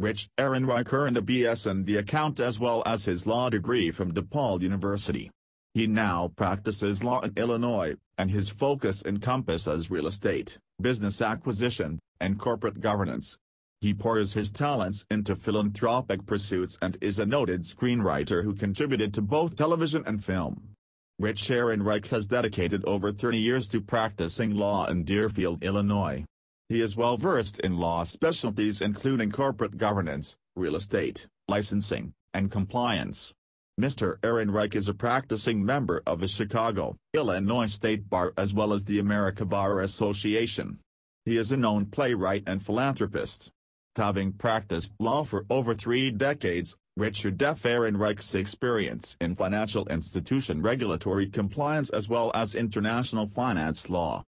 Rich Ehrenreich earned a BS in the account as well as his law degree from DePaul University. He now practices law in Illinois, and his focus encompasses real estate, business acquisition, and corporate governance. He pours his talents into philanthropic pursuits and is a noted screenwriter who contributed to both television and film. Rich Aaron Ehrenreich has dedicated over 30 years to practicing law in Deerfield, Illinois. He is well versed in law specialties including corporate governance, real estate, licensing, and compliance. Mr. Ehrenreich is a practicing member of the Chicago, Illinois State Bar as well as the America Bar Association. He is a known playwright and philanthropist. Having practiced law for over three decades, Richard F. Ehrenreich's experience in financial institution regulatory compliance as well as international finance law,